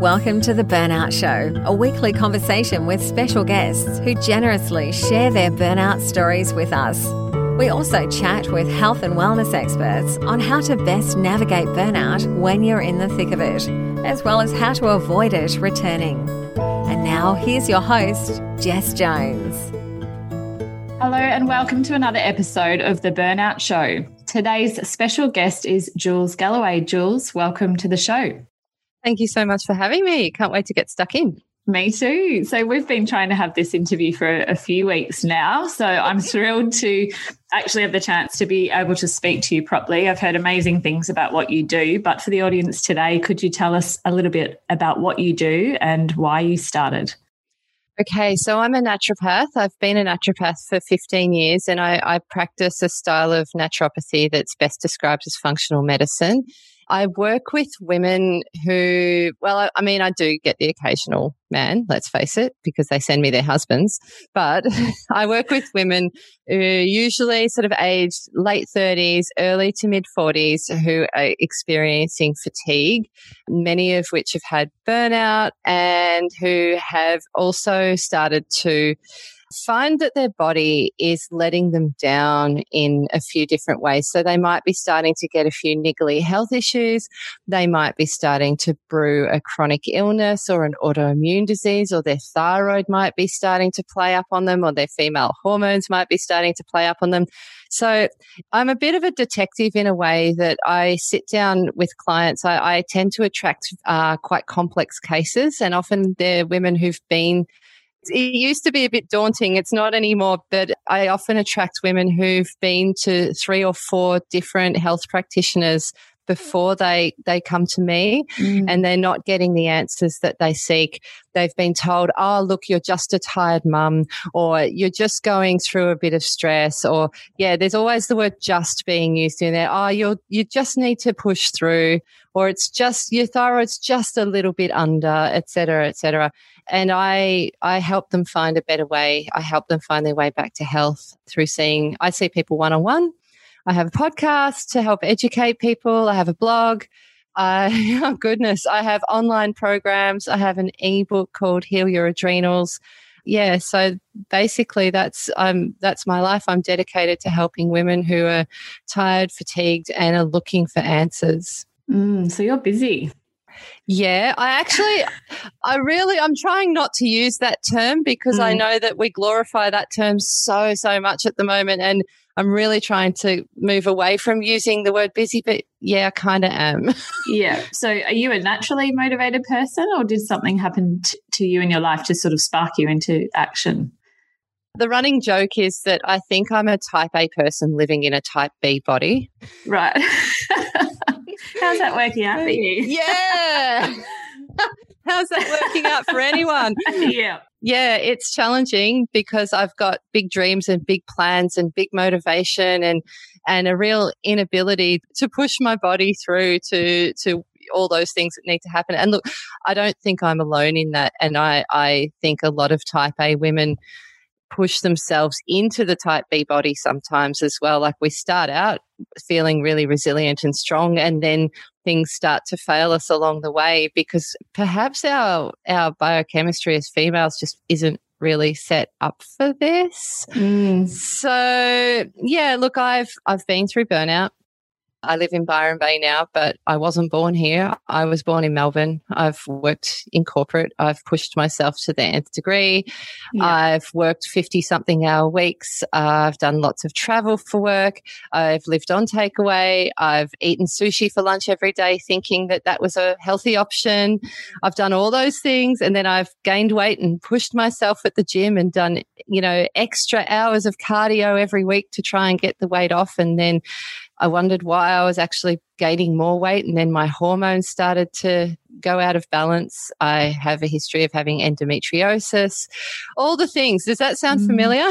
Welcome to The Burnout Show, a weekly conversation with special guests who generously share their burnout stories with us. We also chat with health and wellness experts on how to best navigate burnout when you're in the thick of it, as well as how to avoid it returning. And now, here's your host, Jess Jones. Hello, and welcome to another episode of The Burnout Show. Today's special guest is Jules Galloway. Jules, welcome to the show. Thank you so much for having me. Can't wait to get stuck in. Me too. So, we've been trying to have this interview for a few weeks now. So, I'm thrilled to actually have the chance to be able to speak to you properly. I've heard amazing things about what you do. But for the audience today, could you tell us a little bit about what you do and why you started? Okay, so I'm a naturopath. I've been a naturopath for 15 years and I, I practice a style of naturopathy that's best described as functional medicine. I work with women who, well, I mean, I do get the occasional man, let's face it, because they send me their husbands. But I work with women who usually sort of aged late 30s, early to mid 40s, who are experiencing fatigue, many of which have had burnout and who have also started to find that their body is letting them down in a few different ways. So they might be starting to get a few niggly health issues. They might be starting to brew a chronic illness or an autoimmune disease, or their thyroid might be starting to play up on them, or their female hormones might be starting to play up on them. So I'm a bit of a detective in a way that I sit down with clients. I, I tend to attract uh, quite complex cases, and often they're women who've been it used to be a bit daunting. It's not anymore, but I often attract women who've been to three or four different health practitioners before they they come to me mm. and they're not getting the answers that they seek they've been told oh look you're just a tired mum or you're just going through a bit of stress or yeah there's always the word just being used in there oh you you just need to push through or it's just your thyroid's just a little bit under etc etc and I I help them find a better way. I help them find their way back to health through seeing. I see people one on one. I have a podcast to help educate people. I have a blog. Uh, oh goodness, I have online programs. I have an ebook called Heal Your Adrenals. Yeah, so basically that's um that's my life. I'm dedicated to helping women who are tired, fatigued, and are looking for answers. Mm, so you're busy. Yeah, I actually, I really, I'm trying not to use that term because mm. I know that we glorify that term so, so much at the moment. And I'm really trying to move away from using the word busy, but yeah, I kind of am. yeah. So are you a naturally motivated person or did something happen t- to you in your life to sort of spark you into action? The running joke is that I think I'm a type A person living in a type B body. Right. How's that working out for you? Yeah. How's that working out for anyone? yeah. Yeah, it's challenging because I've got big dreams and big plans and big motivation and and a real inability to push my body through to to all those things that need to happen. And look, I don't think I'm alone in that. And I, I think a lot of type A women push themselves into the type B body sometimes as well. Like we start out feeling really resilient and strong and then things start to fail us along the way because perhaps our our biochemistry as females just isn't really set up for this. Mm. So yeah, look, I've I've been through burnout. I live in Byron Bay now, but I wasn't born here. I was born in Melbourne. I've worked in corporate. I've pushed myself to the nth degree. Yeah. I've worked 50 something hour weeks. Uh, I've done lots of travel for work. I've lived on takeaway. I've eaten sushi for lunch every day, thinking that that was a healthy option. I've done all those things. And then I've gained weight and pushed myself at the gym and done, you know, extra hours of cardio every week to try and get the weight off. And then I wondered why I was actually gaining more weight and then my hormones started to go out of balance. I have a history of having endometriosis, all the things. Does that sound mm. familiar?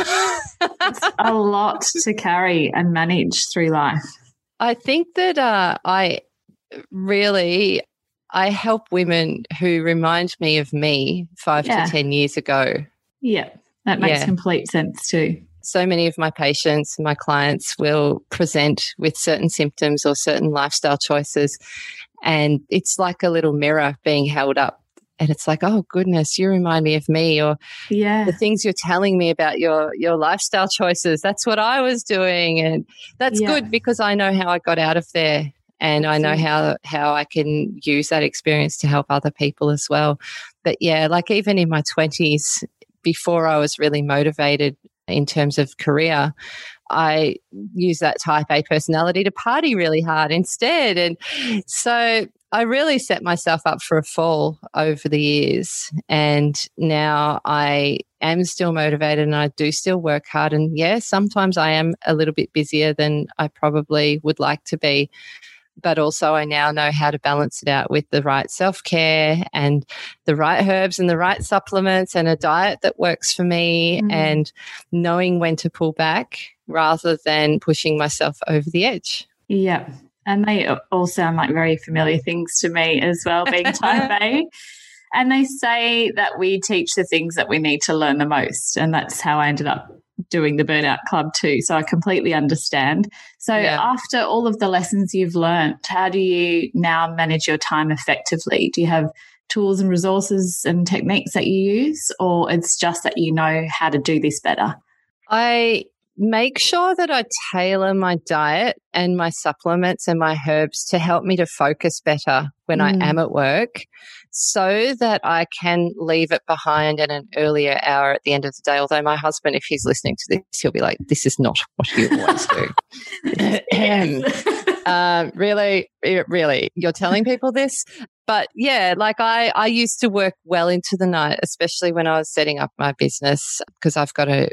it's a lot to carry and manage through life. I think that uh, I really I help women who remind me of me five yeah. to ten years ago. Yeah, that makes yeah. complete sense too so many of my patients, my clients will present with certain symptoms or certain lifestyle choices. And it's like a little mirror being held up and it's like, oh goodness, you remind me of me, or yeah, the things you're telling me about your your lifestyle choices. That's what I was doing, and that's yeah. good because I know how I got out of there, and I know how how I can use that experience to help other people as well. But yeah, like even in my twenties, before I was really motivated in terms of career, I use that type A personality to party really hard instead. And so I really set myself up for a fall over the years. And now I am still motivated and I do still work hard. And yeah, sometimes I am a little bit busier than I probably would like to be but also I now know how to balance it out with the right self care and the right herbs and the right supplements and a diet that works for me mm. and knowing when to pull back rather than pushing myself over the edge. Yeah. And they all sound like very familiar things to me as well, being type A. And they say that we teach the things that we need to learn the most. And that's how I ended up doing the Burnout Club too. So I completely understand. So yeah. after all of the lessons you've learned, how do you now manage your time effectively? Do you have tools and resources and techniques that you use, or it's just that you know how to do this better? I make sure that I tailor my diet and my supplements and my herbs to help me to focus better when mm. I am at work so that I can leave it behind at an earlier hour at the end of the day. Although my husband, if he's listening to this, he'll be like, this is not what you always do. uh, really, really, you're telling people this? but yeah, like I, I used to work well into the night, especially when I was setting up my business because I've got a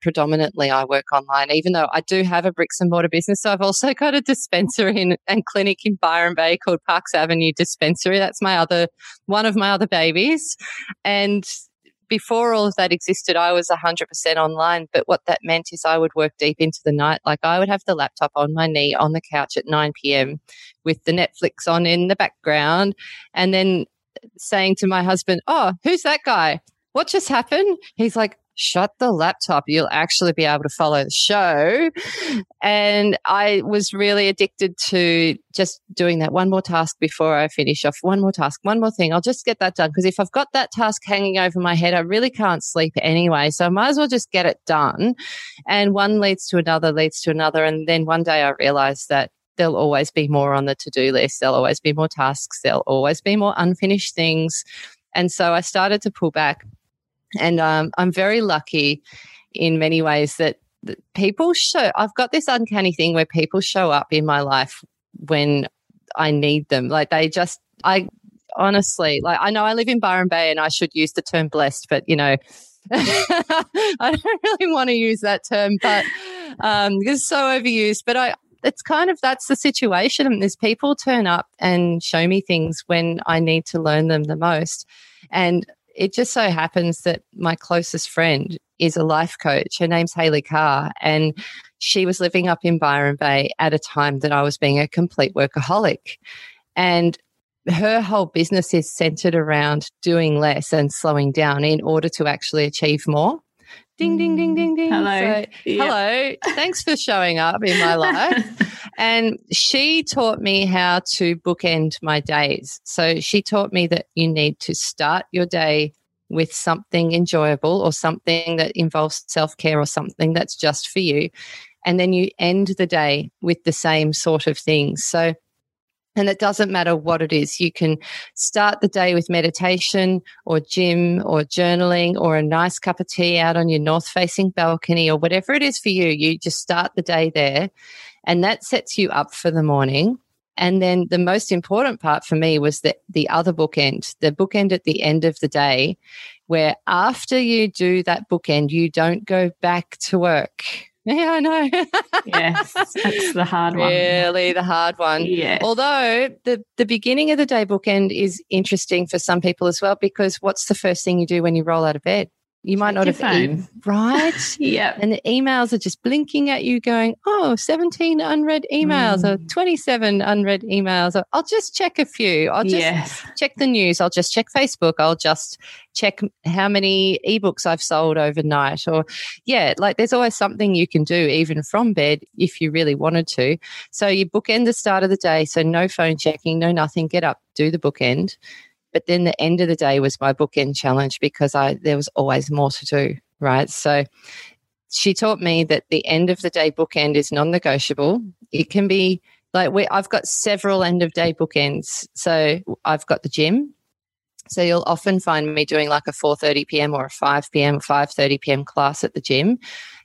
predominantly I work online, even though I do have a bricks and mortar business. So I've also got a dispensary in, and clinic in Byron Bay called Parks Avenue Dispensary. That's my other, one of my other babies. And before all of that existed, I was 100% online. But what that meant is I would work deep into the night. Like I would have the laptop on my knee on the couch at 9 p.m. with the Netflix on in the background and then saying to my husband, Oh, who's that guy? What just happened? He's like, shut the laptop. You'll actually be able to follow the show. And I was really addicted to just doing that one more task before I finish off. One more task, one more thing. I'll just get that done. Because if I've got that task hanging over my head, I really can't sleep anyway. So I might as well just get it done. And one leads to another, leads to another. And then one day I realized that there'll always be more on the to do list. There'll always be more tasks. There'll always be more unfinished things. And so I started to pull back and um, I'm very lucky in many ways that, that people show, I've got this uncanny thing where people show up in my life when I need them. Like they just, I honestly, like I know I live in Byron Bay and I should use the term blessed, but you know, I don't really want to use that term, but um, it's so overused. But I, it's kind of that's the situation. Is people turn up and show me things when I need to learn them the most, and it just so happens that my closest friend is a life coach. Her name's Haley Carr, and she was living up in Byron Bay at a time that I was being a complete workaholic. And her whole business is centered around doing less and slowing down in order to actually achieve more. Ding, ding, ding, ding, ding. Hello. So, yep. Hello. Thanks for showing up in my life. and she taught me how to bookend my days. So she taught me that you need to start your day with something enjoyable or something that involves self care or something that's just for you. And then you end the day with the same sort of things. So and it doesn't matter what it is. You can start the day with meditation or gym or journaling or a nice cup of tea out on your north facing balcony or whatever it is for you. You just start the day there and that sets you up for the morning. And then the most important part for me was the, the other bookend, the bookend at the end of the day, where after you do that bookend, you don't go back to work yeah, I know. yes, that's the hard one. Really, the hard one. Yeah. Although the the beginning of the day bookend is interesting for some people as well because what's the first thing you do when you roll out of bed? You might not have phone. E- right. yeah. And the emails are just blinking at you, going, "Oh, 17 unread emails, mm. or 27 unread emails." Or, I'll just check a few. I'll just yes. check the news. I'll just check Facebook. I'll just check how many ebooks I've sold overnight. Or yeah, like there's always something you can do even from bed if you really wanted to. So you bookend the start of the day. So no phone checking, no nothing. Get up, do the bookend But then the end of the day was my bookend challenge because I there was always more to do, right? So she taught me that the end of the day bookend is non-negotiable. It can be like we I've got several end of day bookends. So I've got the gym. So you'll often find me doing like a 4:30 p.m. or a 5 p.m. 5:30 p.m. class at the gym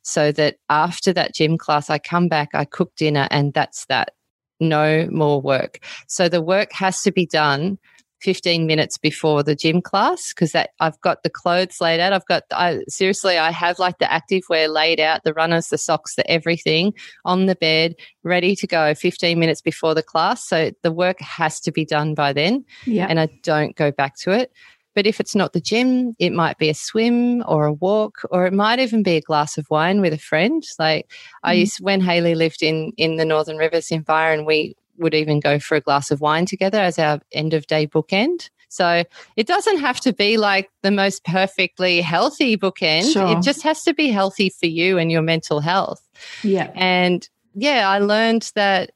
so that after that gym class I come back, I cook dinner and that's that. No more work. So the work has to be done 15 minutes before the gym class because that I've got the clothes laid out. I've got I seriously I have like the active wear laid out, the runners, the socks, the everything on the bed, ready to go 15 minutes before the class. So the work has to be done by then. Yeah. And I don't go back to it. But if it's not the gym, it might be a swim or a walk, or it might even be a glass of wine with a friend. Like mm. I used when Haley lived in in the Northern Rivers in Byron, we would even go for a glass of wine together as our end of day bookend. So it doesn't have to be like the most perfectly healthy bookend. Sure. It just has to be healthy for you and your mental health. Yeah. And yeah, I learned that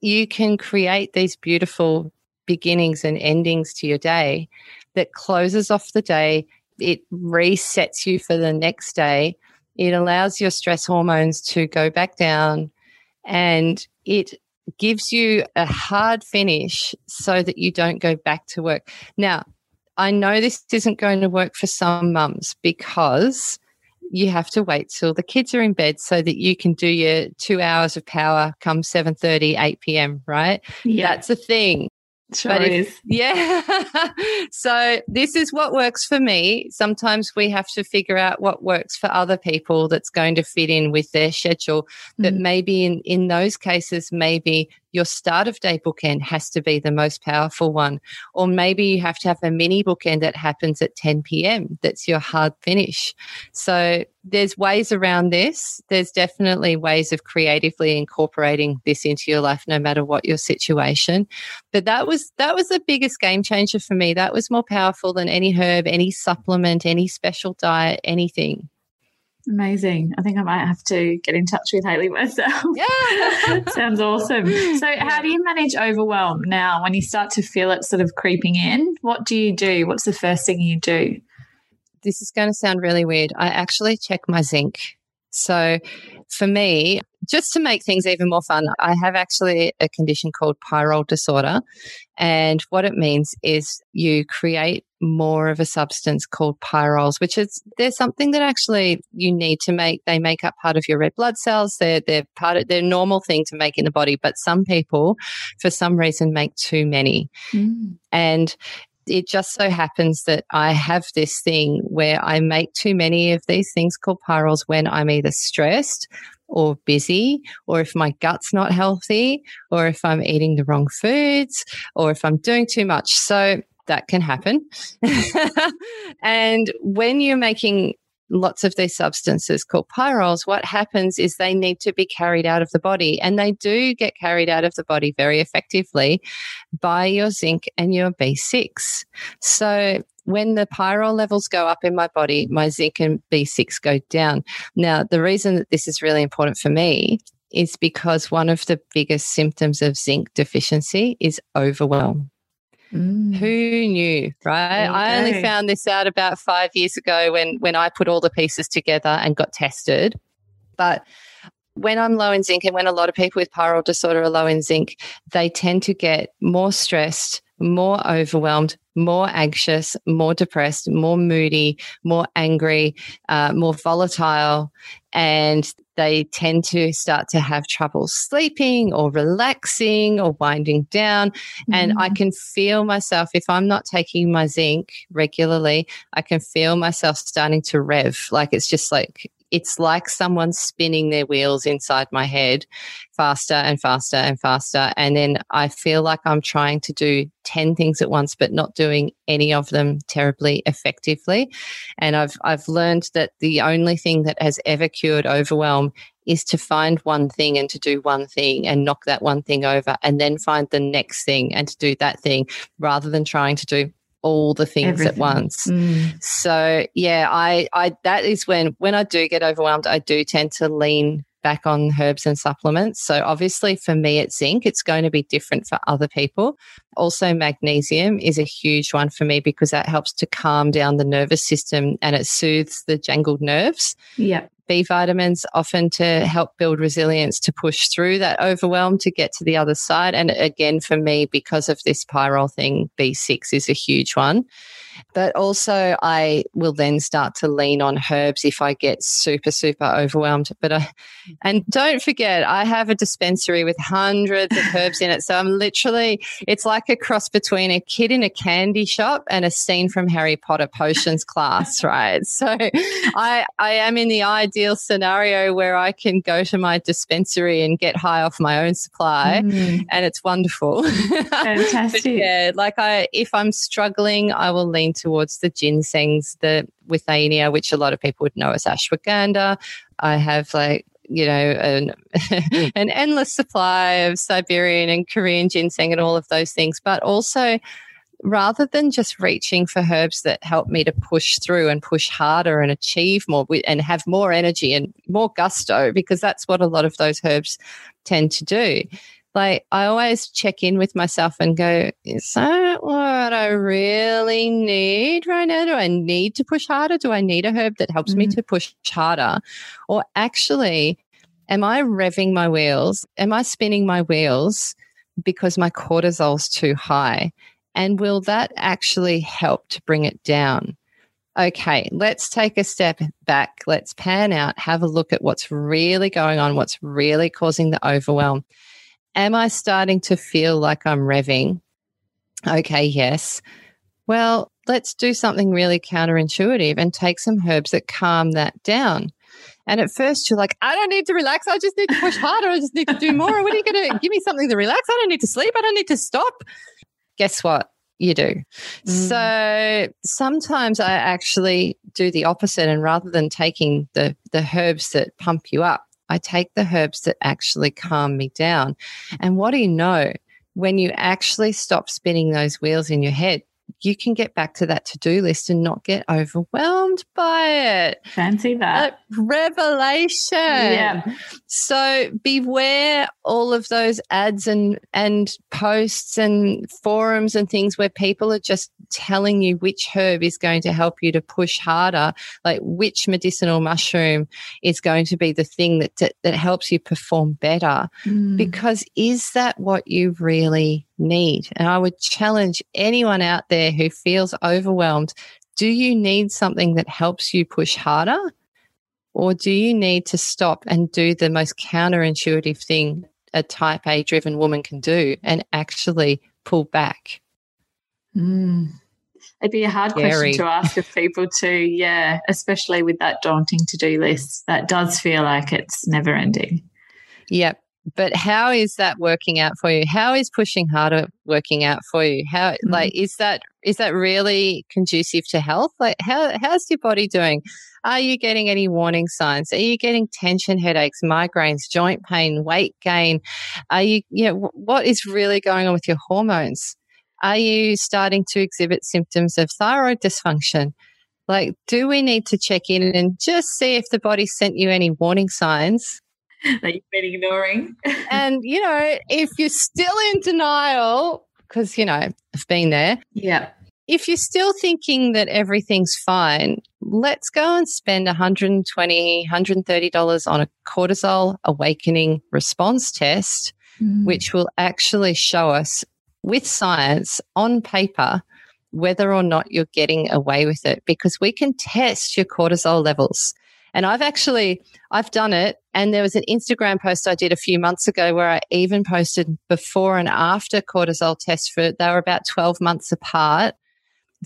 you can create these beautiful beginnings and endings to your day that closes off the day. It resets you for the next day. It allows your stress hormones to go back down and it gives you a hard finish so that you don't go back to work. Now, I know this isn't going to work for some mums because you have to wait till the kids are in bed so that you can do your two hours of power come 7 30 8 p.m right yeah. that's a thing Sure but if, is. Yeah. so this is what works for me. Sometimes we have to figure out what works for other people that's going to fit in with their schedule. Mm. But maybe in, in those cases, maybe your start of day bookend has to be the most powerful one. Or maybe you have to have a mini bookend that happens at 10 p.m. That's your hard finish. So there's ways around this. There's definitely ways of creatively incorporating this into your life, no matter what your situation. But that was that was the biggest game changer for me. That was more powerful than any herb, any supplement, any special diet, anything. Amazing. I think I might have to get in touch with Haley myself. Yeah. Sounds awesome. So, how do you manage overwhelm now when you start to feel it sort of creeping in? What do you do? What's the first thing you do? This is going to sound really weird. I actually check my zinc. So, for me, just to make things even more fun, I have actually a condition called pyrrole disorder. And what it means is you create more of a substance called pyrroles, which is there's something that actually you need to make. They make up part of your red blood cells. They're they're part of they're normal thing to make in the body, but some people, for some reason, make too many. Mm. And it just so happens that I have this thing where I make too many of these things called pyrroles when I'm either stressed or busy, or if my gut's not healthy, or if I'm eating the wrong foods, or if I'm doing too much. So that can happen. and when you're making lots of these substances called pyrroles, what happens is they need to be carried out of the body. And they do get carried out of the body very effectively by your zinc and your B6. So when the pyrrole levels go up in my body, my zinc and B6 go down. Now, the reason that this is really important for me is because one of the biggest symptoms of zinc deficiency is overwhelm. Mm. Who knew, right? I only found this out about five years ago when when I put all the pieces together and got tested. But when I'm low in zinc and when a lot of people with pyrrole disorder are low in zinc, they tend to get more stressed, more overwhelmed, more anxious, more depressed, more moody, more angry, uh, more volatile, and they tend to start to have trouble sleeping or relaxing or winding down. Mm-hmm. And I mm. can feel myself, if I'm not taking my zinc regularly, I can feel myself starting to rev. Like it's just like it's like someone spinning their wheels inside my head faster and faster and faster. And then I feel like I'm trying to do 10 things at once, but not doing any of them terribly effectively. And I've, I've learned that the only thing that has ever cured overwhelm is to find one thing and to do one thing and knock that one thing over and then find the next thing and to do that thing rather than trying to do all the things Everything. at once. Mm. So yeah, I, I that is when when I do get overwhelmed, I do tend to lean back on herbs and supplements. So obviously for me it's zinc, it's going to be different for other people. Also, magnesium is a huge one for me because that helps to calm down the nervous system and it soothes the jangled nerves. Yeah. B vitamins often to help build resilience to push through that overwhelm to get to the other side. And again, for me, because of this pyrrole thing, B6 is a huge one. But also, I will then start to lean on herbs if I get super, super overwhelmed. But I, and don't forget, I have a dispensary with hundreds of herbs in it. So I'm literally, it's like a cross between a kid in a candy shop and a scene from Harry Potter potions class, right? So I, I am in the ideal scenario where I can go to my dispensary and get high off my own supply, mm. and it's wonderful. Fantastic. yeah, like I, if I'm struggling, I will lean towards the ginsengs, the withania, which a lot of people would know as ashwagandha. I have like you know an, mm. an endless supply of Siberian and Korean ginseng and all of those things, but also rather than just reaching for herbs that help me to push through and push harder and achieve more and have more energy and more gusto, because that's what a lot of those herbs tend to do like I always check in with myself and go, is that what I really need right now? Do I need to push harder? Do I need a herb that helps mm-hmm. me to push harder? Or actually, am I revving my wheels? Am I spinning my wheels because my cortisol's too high? And will that actually help to bring it down? Okay, let's take a step back. Let's pan out, have a look at what's really going on, what's really causing the overwhelm. Am I starting to feel like I'm revving? Okay, yes. Well, let's do something really counterintuitive and take some herbs that calm that down. And at first, you're like, I don't need to relax. I just need to push harder. I just need to do more. What are you going to give me something to relax? I don't need to sleep. I don't need to stop. Guess what? You do. Mm. So sometimes I actually do the opposite. And rather than taking the, the herbs that pump you up, I take the herbs that actually calm me down. And what do you know? When you actually stop spinning those wheels in your head, you can get back to that to do list and not get overwhelmed by it. Fancy that. revelation. Yeah. So beware all of those ads and, and posts and forums and things where people are just telling you which herb is going to help you to push harder, like which medicinal mushroom is going to be the thing that, that, that helps you perform better. Mm. Because is that what you really need? And I would challenge anyone out there who feels overwhelmed do you need something that helps you push harder? Or do you need to stop and do the most counterintuitive thing a type A driven woman can do and actually pull back? Mm. It'd be a hard Scary. question to ask of people too. Yeah, especially with that daunting to do list. That does feel like it's never ending. Yep. But how is that working out for you? How is pushing harder working out for you? How mm-hmm. like is that is that really conducive to health? Like how how's your body doing? Are you getting any warning signs? Are you getting tension headaches, migraines, joint pain, weight gain? Are you you know what is really going on with your hormones? Are you starting to exhibit symptoms of thyroid dysfunction? Like, do we need to check in and just see if the body sent you any warning signs that you've been ignoring. and, you know, if you're still in denial, because, you know, I've been there. Yeah. If you're still thinking that everything's fine, let's go and spend $120, $130 on a cortisol awakening response test, mm. which will actually show us with science on paper whether or not you're getting away with it because we can test your cortisol levels. And I've actually I've done it and there was an Instagram post I did a few months ago where I even posted before and after cortisol tests for they were about 12 months apart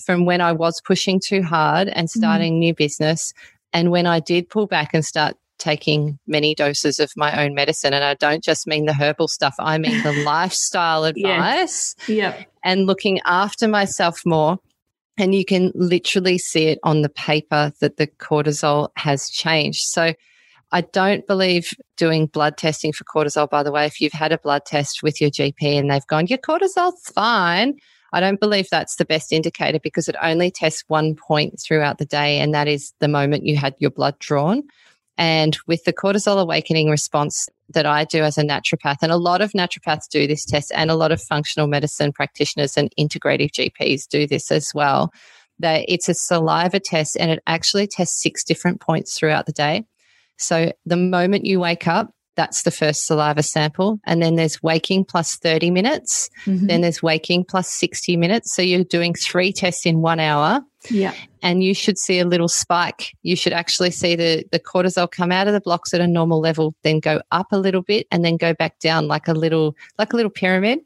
from when I was pushing too hard and mm. starting mm. new business and when I did pull back and start taking many doses of my own medicine and I don't just mean the herbal stuff I mean the lifestyle advice yes. yep. and looking after myself more and you can literally see it on the paper that the cortisol has changed. So I don't believe doing blood testing for cortisol, by the way. If you've had a blood test with your GP and they've gone, your cortisol's fine, I don't believe that's the best indicator because it only tests one point throughout the day, and that is the moment you had your blood drawn. And with the cortisol awakening response that I do as a naturopath, and a lot of naturopaths do this test, and a lot of functional medicine practitioners and integrative GPs do this as well, that it's a saliva test and it actually tests six different points throughout the day. So the moment you wake up, that's the first saliva sample. And then there's waking plus 30 minutes. Mm-hmm. Then there's waking plus 60 minutes. So you're doing three tests in one hour. Yeah. And you should see a little spike. You should actually see the, the cortisol come out of the blocks at a normal level, then go up a little bit and then go back down like a little, like a little pyramid.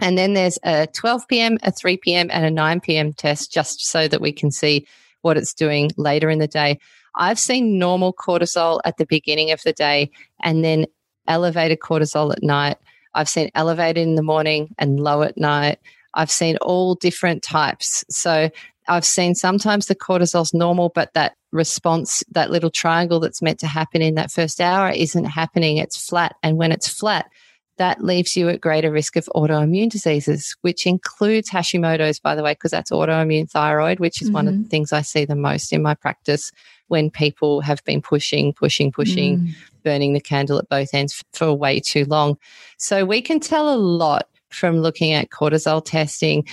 And then there's a 12 p.m., a 3 p.m., and a 9 p.m. test just so that we can see what it's doing later in the day. I've seen normal cortisol at the beginning of the day and then elevated cortisol at night. I've seen elevated in the morning and low at night. I've seen all different types. So I've seen sometimes the cortisol's normal, but that response, that little triangle that's meant to happen in that first hour isn't happening. It's flat. And when it's flat, that leaves you at greater risk of autoimmune diseases, which includes Hashimoto's, by the way, because that's autoimmune thyroid, which is mm-hmm. one of the mm-hmm. things I see the most in my practice when people have been pushing, pushing, pushing, mm. burning the candle at both ends for way too long. So we can tell a lot from looking at cortisol testing.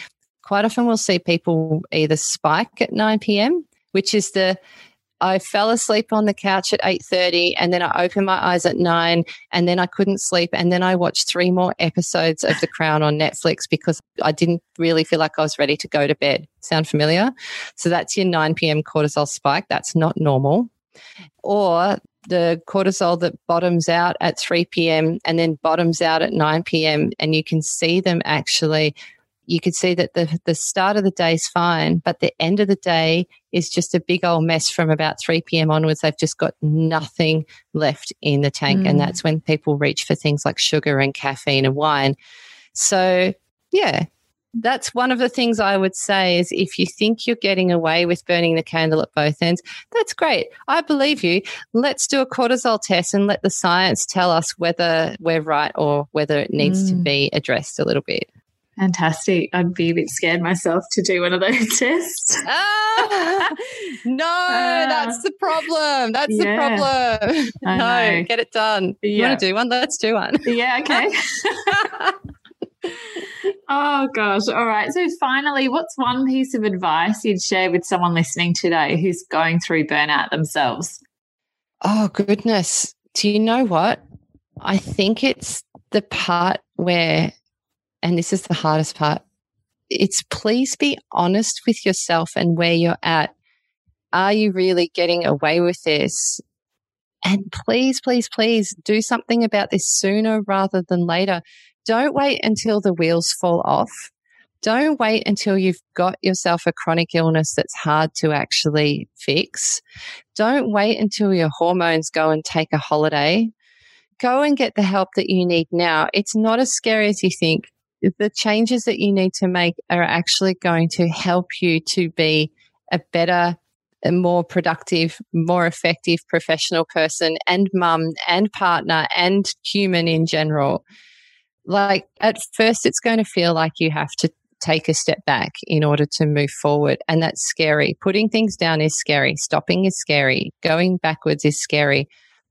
Quite often we'll see people either spike at 9 p.m., which is the I fell asleep on the couch at 8:30 and then I opened my eyes at 9 and then I couldn't sleep and then I watched three more episodes of The Crown on Netflix because I didn't really feel like I was ready to go to bed. Sound familiar? So that's your 9 p.m. cortisol spike. That's not normal. Or the cortisol that bottoms out at 3 p.m. and then bottoms out at 9 p.m. and you can see them actually you could see that the, the start of the day is fine, but the end of the day is just a big old mess from about 3 p.m. onwards. They've just got nothing left in the tank. Mm. And that's when people reach for things like sugar and caffeine and wine. So, yeah, that's one of the things I would say is if you think you're getting away with burning the candle at both ends, that's great. I believe you. Let's do a cortisol test and let the science tell us whether we're right or whether it needs mm. to be addressed a little bit. Fantastic. I'd be a bit scared myself to do one of those tests. Ah, no, uh, that's the problem. That's yeah, the problem. No, get it done. Yeah. You want to do one? Let's do one. Yeah, okay. oh, gosh. All right. So, finally, what's one piece of advice you'd share with someone listening today who's going through burnout themselves? Oh, goodness. Do you know what? I think it's the part where and this is the hardest part, it's please be honest with yourself and where you're at. Are you really getting away with this? And please, please, please do something about this sooner rather than later. Don't wait until the wheels fall off. Don't wait until you've got yourself a chronic illness that's hard to actually fix. Don't wait until your hormones go and take a holiday. Go and get the help that you need now. It's not as scary as you think the changes that you need to make are actually going to help you to be a better, a more productive, more effective professional person and mum and partner and human in general. Like at first, it's going to feel like you have to take a step back in order to move forward. And that's scary. Putting things down is scary. Stopping is scary. Going backwards is scary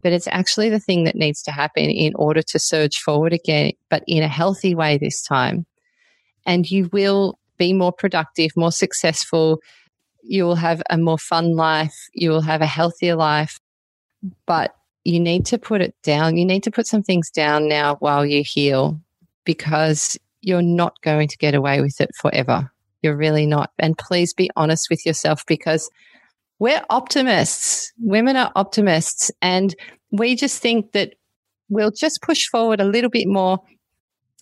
but it's actually the thing that needs to happen in order to surge forward again, but in a healthy way this time. And you will be more productive, more successful. You will have a more fun life. You will have a healthier life. But you need to put it down. You need to put some things down now while you heal because you're not going to get away with it forever. You're really not. And please be honest with yourself because we're optimists. Women are optimists. And we just think that we'll just push forward a little bit more.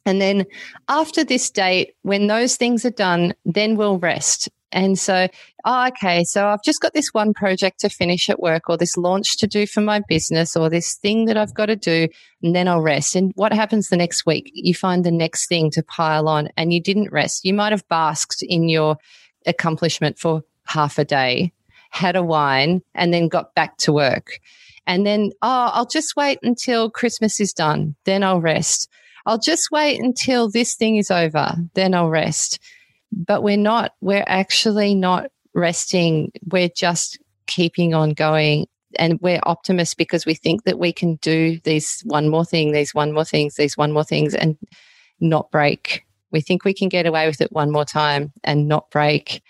And then after this date, when those things are done, then we'll rest. And so, oh, okay, so I've just got this one project to finish at work or this launch to do for my business or this thing that I've got to do, and then I'll rest. And what happens the next week? You find the next thing to pile on and you didn't rest. You might have basked in your accomplishment for half a day had a wine, and then got back to work. And then, oh, I'll just wait until Christmas is done. Then I'll rest. I'll just wait until this thing is over. Then I'll rest. But we're not, we're actually not resting. We're just keeping on going. and we're optimists because we think that we can do these one more thing, these one more things, these one more things, and not break. We think we can get away with it one more time and not break.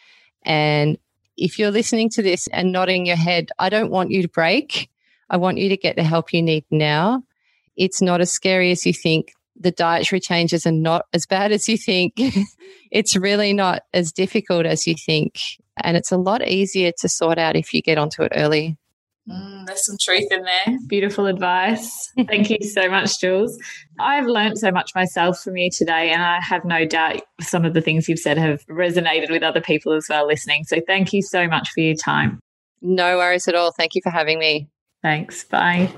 And if you're listening to this and nodding your head, I don't want you to break. I want you to get the help you need now. It's not as scary as you think. The dietary changes are not as bad as you think. it's really not as difficult as you think. And it's a lot easier to sort out if you get onto it early. Mm, there's some truth in there. Beautiful advice. Thank you so much, Jules. I've learned so much myself from you today, and I have no doubt some of the things you've said have resonated with other people as well listening. So thank you so much for your time. No worries at all. Thank you for having me. Thanks. Bye.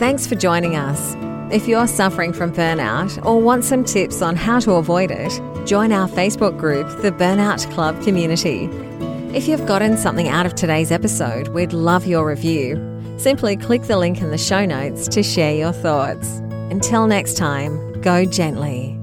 Thanks for joining us. If you're suffering from burnout or want some tips on how to avoid it, join our Facebook group, the Burnout Club Community. If you've gotten something out of today's episode, we'd love your review. Simply click the link in the show notes to share your thoughts. Until next time, go gently.